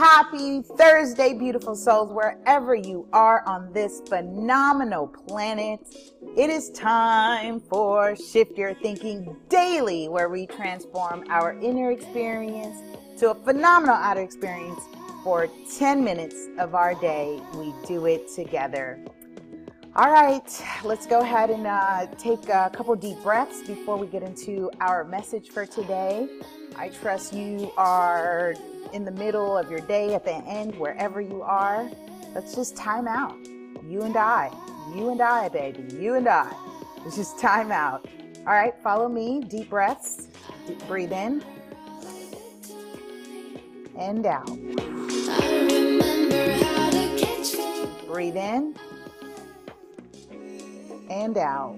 Happy Thursday, beautiful souls, wherever you are on this phenomenal planet. It is time for Shift Your Thinking Daily, where we transform our inner experience to a phenomenal outer experience for 10 minutes of our day. We do it together. All right, let's go ahead and uh, take a couple deep breaths before we get into our message for today. I trust you are in the middle of your day, at the end, wherever you are. Let's just time out. You and I. You and I, baby. You and I. Let's just time out. All right, follow me. Deep breaths. Deep breathe in and out. Breathe in and out.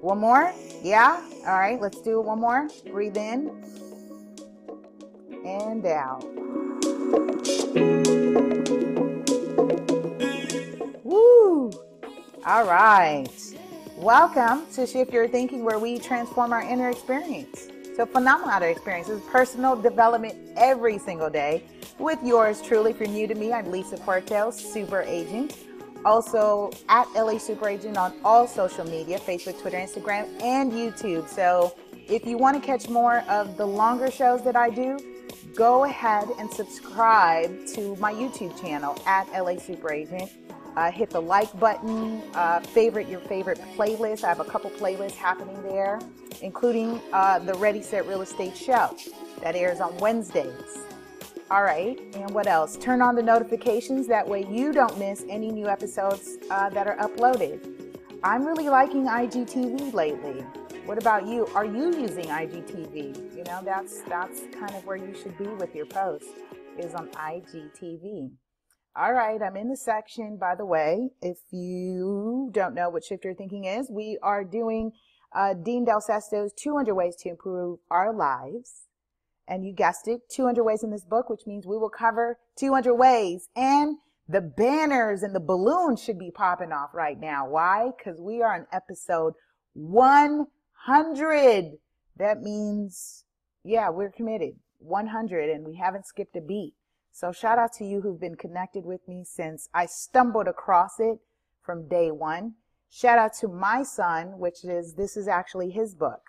One more. Yeah? All right, let's do one more. Breathe in and out. Woo! All right. Welcome to Shift Your Thinking, where we transform our inner experience. So, phenomenal outer experiences, personal development every single day with yours truly. If you're new to me, I'm Lisa Portel, super agent also at LA Super Agent on all social media Facebook, Twitter, Instagram, and YouTube. So if you want to catch more of the longer shows that I do, go ahead and subscribe to my YouTube channel at LA Super Agent. Uh, hit the like button, uh, favorite your favorite playlist. I have a couple playlists happening there, including uh, the Ready Set Real Estate Show that airs on Wednesdays. All right, and what else? Turn on the notifications. That way you don't miss any new episodes uh, that are uploaded. I'm really liking IGTV lately. What about you? Are you using IGTV? You know, that's that's kind of where you should be with your posts is on IGTV. All right, I'm in the section, by the way. If you don't know what Shift Your Thinking is, we are doing uh, Dean Del Sesto's 200 Ways to Improve Our Lives and you guessed it, 200 ways in this book, which means we will cover 200 ways. And the banners and the balloons should be popping off right now. Why? Because we are on episode 100. That means, yeah, we're committed. 100, and we haven't skipped a beat. So shout out to you who've been connected with me since I stumbled across it from day one. Shout out to my son, which is, this is actually his book.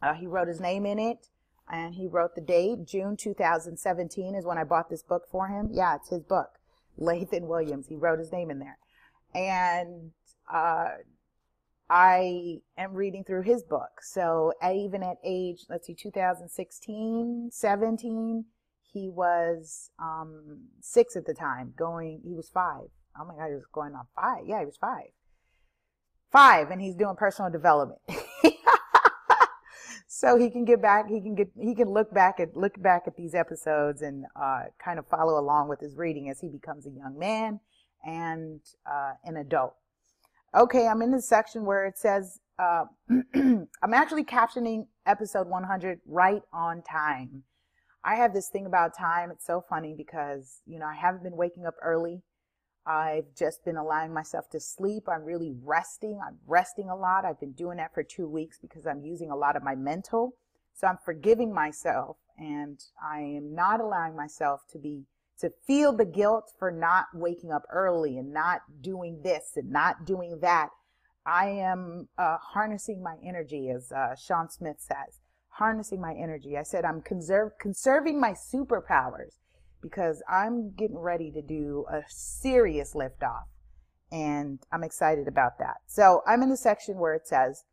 Uh, he wrote his name in it and he wrote the date June 2017 is when I bought this book for him. Yeah, it's his book, Lathan Williams. He wrote his name in there, and uh, I am reading through his book. So even at age, let's see, 2016, 17, he was um, six at the time. Going, he was five. Oh my God, he was going on five. Yeah, he was five. Five, and he's doing personal development. so he can get back he can get he can look back at look back at these episodes and uh, kind of follow along with his reading as he becomes a young man and uh, an adult. Okay i'm in the section where it says uh, i'm actually captioning episode 100 right on time. I have this thing about time. It's so funny because you know i haven't been waking up early I've just been allowing myself to sleep. I'm really resting. I'm resting a lot. I've been doing that for two weeks because I'm using a lot of my mental. So I'm forgiving myself and I am not allowing myself to be, to feel the guilt for not waking up early and not doing this and not doing that. I am uh, harnessing my energy, as uh, Sean Smith says, harnessing my energy. I said I'm conserve, conserving my superpowers because I'm getting ready to do a serious liftoff and I'm excited about that. So I'm in the section where it says,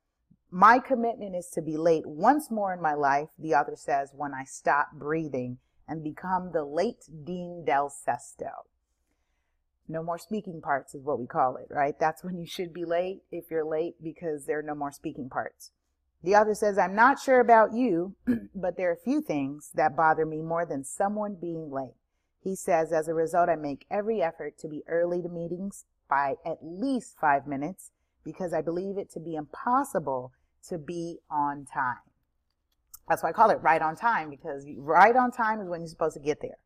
my commitment is to be late once more in my life, the author says, when I stop breathing and become the late Dean Del Sesto. No more speaking parts is what we call it, right? That's when you should be late if you're late because there are no more speaking parts. The author says, I'm not sure about you, but there are a few things that bother me more than someone being late. He says, as a result, I make every effort to be early to meetings by at least five minutes because I believe it to be impossible to be on time. That's why I call it right on time because right on time is when you're supposed to get there.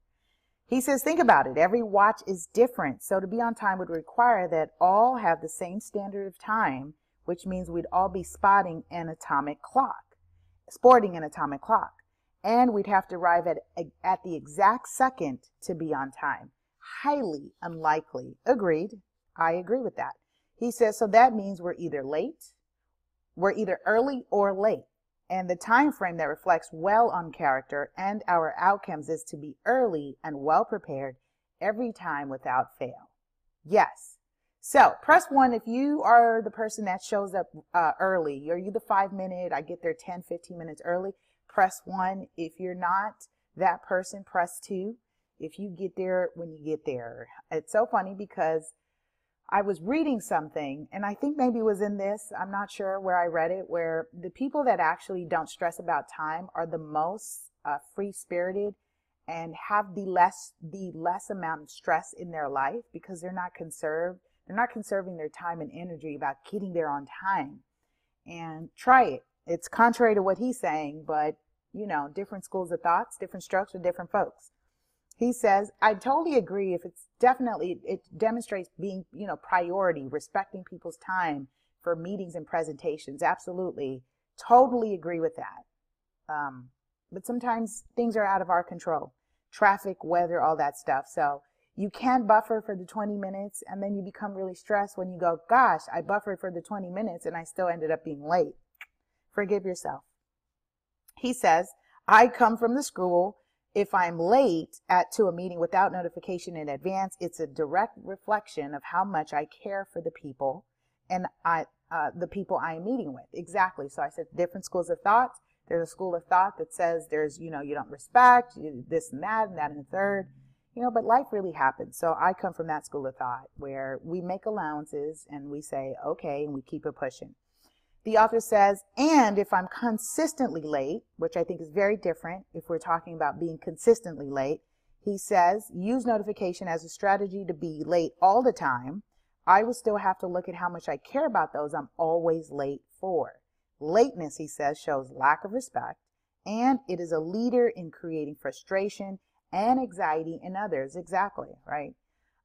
He says, think about it. Every watch is different. So to be on time would require that all have the same standard of time, which means we'd all be spotting an atomic clock. sporting an atomic clock. And we'd have to arrive at, at the exact second to be on time. Highly unlikely. Agreed. I agree with that. He says, so that means we're either late, we're either early or late. And the time frame that reflects well on character and our outcomes is to be early and well prepared every time without fail. Yes. So press one if you are the person that shows up uh, early. Are you the five minute? I get there 10, 15 minutes early. Press one. If you're not that person, press two. If you get there when you get there. It's so funny because I was reading something, and I think maybe it was in this, I'm not sure where I read it, where the people that actually don't stress about time are the most uh, free spirited and have the less the less amount of stress in their life because they're not conserved they're not conserving their time and energy about getting there on time and try it it's contrary to what he's saying but you know different schools of thoughts different strokes for different folks he says i totally agree if it's definitely it demonstrates being you know priority respecting people's time for meetings and presentations absolutely totally agree with that um, but sometimes things are out of our control. Traffic, weather, all that stuff. So you can't buffer for the 20 minutes and then you become really stressed when you go, gosh, I buffered for the 20 minutes and I still ended up being late. Forgive yourself. He says, I come from the school. If I'm late at to a meeting without notification in advance, it's a direct reflection of how much I care for the people and I, uh, the people I am meeting with. Exactly. So I said different schools of thought. There's a school of thought that says there's, you know, you don't respect this and that and that and the third, you know, but life really happens. So I come from that school of thought where we make allowances and we say, okay, and we keep it pushing. The author says, and if I'm consistently late, which I think is very different if we're talking about being consistently late, he says, use notification as a strategy to be late all the time. I will still have to look at how much I care about those I'm always late for. Lateness, he says, shows lack of respect, and it is a leader in creating frustration and anxiety in others. Exactly, right?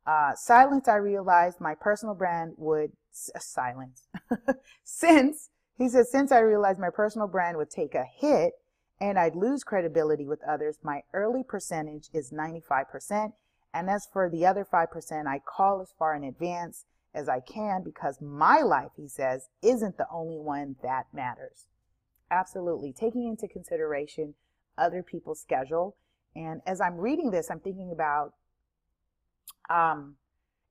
Uh, silence, I realized my personal brand would, silence. since, he says, since I realized my personal brand would take a hit and I'd lose credibility with others, my early percentage is 95%. And as for the other 5%, I call as far in advance as I can because my life, he says, isn't the only one that matters. Absolutely. Taking into consideration other people's schedule. And as I'm reading this, I'm thinking about um,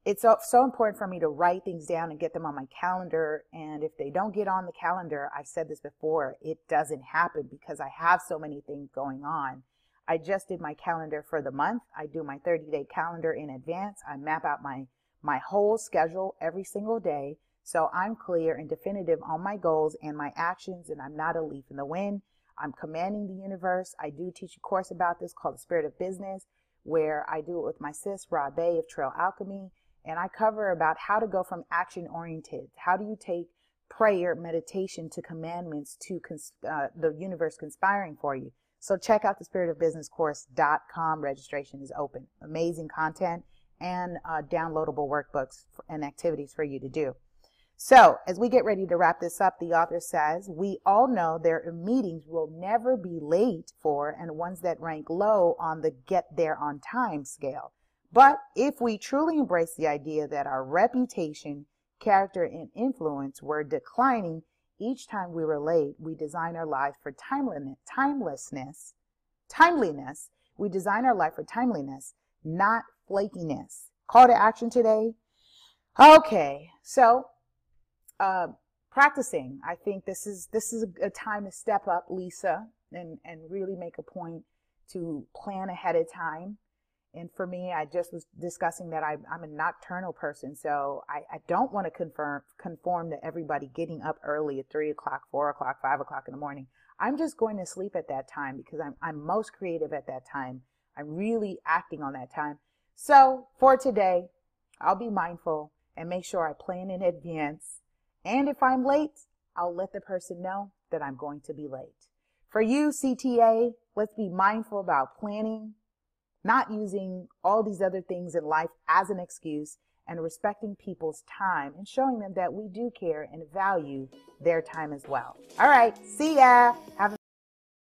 it's so, so important for me to write things down and get them on my calendar. And if they don't get on the calendar, I've said this before, it doesn't happen because I have so many things going on. I just did my calendar for the month. I do my 30 day calendar in advance. I map out my my whole schedule every single day so I'm clear and definitive on my goals and my actions, and I'm not a leaf in the wind. I'm commanding the universe. I do teach a course about this called The Spirit of Business, where I do it with my sis, Rob Bay of Trail Alchemy, and I cover about how to go from action oriented. How do you take prayer, meditation to commandments to uh, the universe conspiring for you? So check out the spiritofbusinesscourse.com. Registration is open. Amazing content and uh, downloadable workbooks and activities for you to do. So as we get ready to wrap this up, the author says, we all know there are meetings we'll never be late for and ones that rank low on the get there on time scale. But if we truly embrace the idea that our reputation, character, and influence were declining each time we were late, we design our life for timeliness, timelessness, timeliness. We design our life for timeliness, not flakiness. Call to action today. Okay, so uh, practicing. I think this is this is a time to step up, Lisa, and and really make a point to plan ahead of time. And for me, I just was discussing that I, I'm a nocturnal person, so I, I don't want to confirm conform to everybody getting up early at three o'clock, four o'clock, five o'clock in the morning. I'm just going to sleep at that time because I'm I'm most creative at that time. I'm really acting on that time. So for today, I'll be mindful and make sure I plan in advance. And if I'm late, I'll let the person know that I'm going to be late. For you, CTA, let's be mindful about planning, not using all these other things in life as an excuse, and respecting people's time and showing them that we do care and value their time as well. All right, see ya. Have